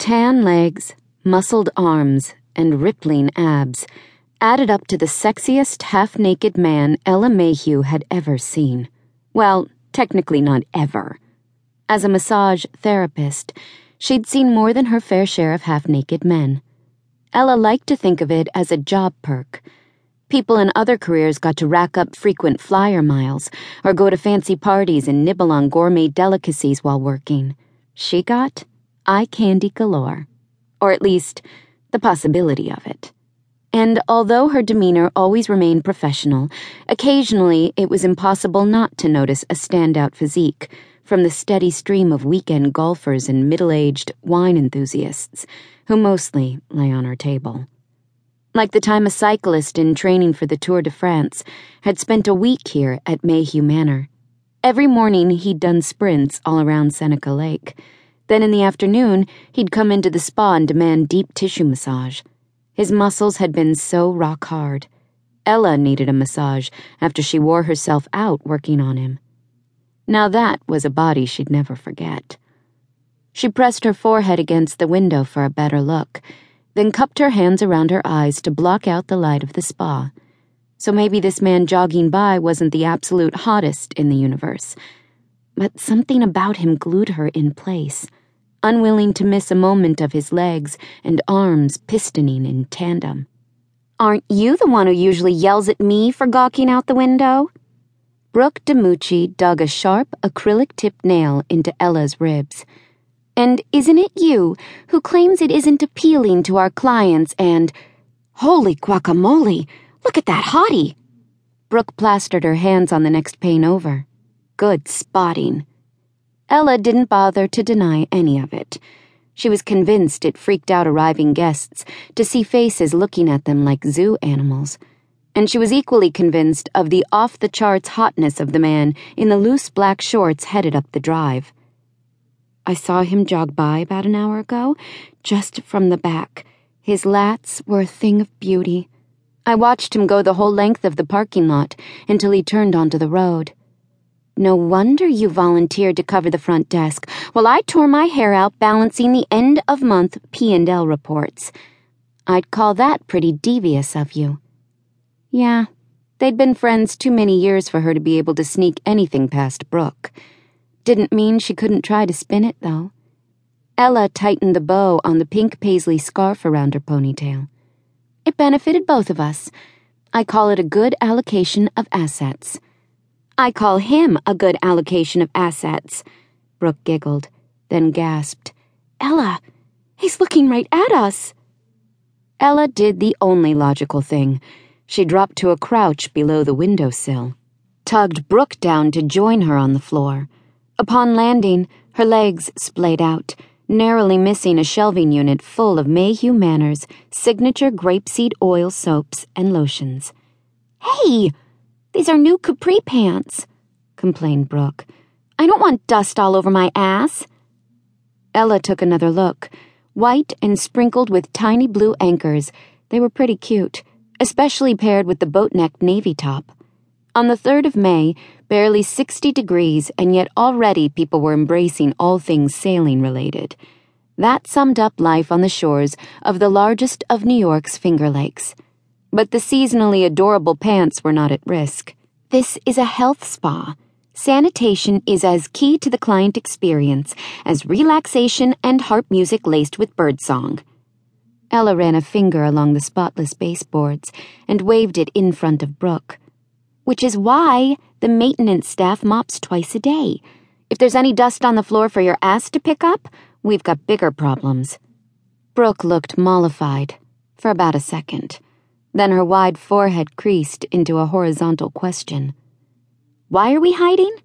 Tan legs, muscled arms, and rippling abs added up to the sexiest half naked man Ella Mayhew had ever seen. Well, technically not ever. As a massage therapist, she'd seen more than her fair share of half naked men. Ella liked to think of it as a job perk. People in other careers got to rack up frequent flyer miles or go to fancy parties and nibble on gourmet delicacies while working. She got eye candy galore. Or at least, the possibility of it. And although her demeanor always remained professional, occasionally it was impossible not to notice a standout physique from the steady stream of weekend golfers and middle aged wine enthusiasts who mostly lay on her table. Like the time a cyclist in training for the Tour de France had spent a week here at Mayhew Manor. Every morning he'd done sprints all around Seneca Lake. Then in the afternoon, he'd come into the spa and demand deep tissue massage. His muscles had been so rock hard. Ella needed a massage after she wore herself out working on him. Now that was a body she'd never forget. She pressed her forehead against the window for a better look, then cupped her hands around her eyes to block out the light of the spa. So maybe this man jogging by wasn't the absolute hottest in the universe. But something about him glued her in place unwilling to miss a moment of his legs and arms pistoning in tandem. Aren't you the one who usually yells at me for gawking out the window? Brooke DeMucci dug a sharp acrylic tipped nail into Ella's ribs. And isn't it you who claims it isn't appealing to our clients and. Holy guacamole! Look at that hottie! Brooke plastered her hands on the next pane over. Good spotting. Ella didn't bother to deny any of it. She was convinced it freaked out arriving guests to see faces looking at them like zoo animals. And she was equally convinced of the off the charts hotness of the man in the loose black shorts headed up the drive. I saw him jog by about an hour ago, just from the back. His lats were a thing of beauty. I watched him go the whole length of the parking lot until he turned onto the road. No wonder you volunteered to cover the front desk while I tore my hair out balancing the end of month P&L reports. I'd call that pretty devious of you. Yeah, they'd been friends too many years for her to be able to sneak anything past Brooke. Didn't mean she couldn't try to spin it, though. Ella tightened the bow on the pink paisley scarf around her ponytail. It benefited both of us. I call it a good allocation of assets. I call him a good allocation of assets. Brooke giggled, then gasped, Ella, he's looking right at us. Ella did the only logical thing. She dropped to a crouch below the windowsill, tugged Brooke down to join her on the floor. Upon landing, her legs splayed out, narrowly missing a shelving unit full of Mayhew Manor's signature grapeseed oil soaps and lotions. Hey! These are new capri pants, complained Brooke. I don't want dust all over my ass. Ella took another look. White and sprinkled with tiny blue anchors, they were pretty cute, especially paired with the boat neck navy top. On the 3rd of May, barely 60 degrees, and yet already people were embracing all things sailing related. That summed up life on the shores of the largest of New York's Finger Lakes. But the seasonally adorable pants were not at risk. This is a health spa. Sanitation is as key to the client experience as relaxation and harp music laced with birdsong. Ella ran a finger along the spotless baseboards and waved it in front of Brooke. Which is why the maintenance staff mops twice a day. If there's any dust on the floor for your ass to pick up, we've got bigger problems. Brooke looked mollified for about a second. Then her wide forehead creased into a horizontal question. Why are we hiding?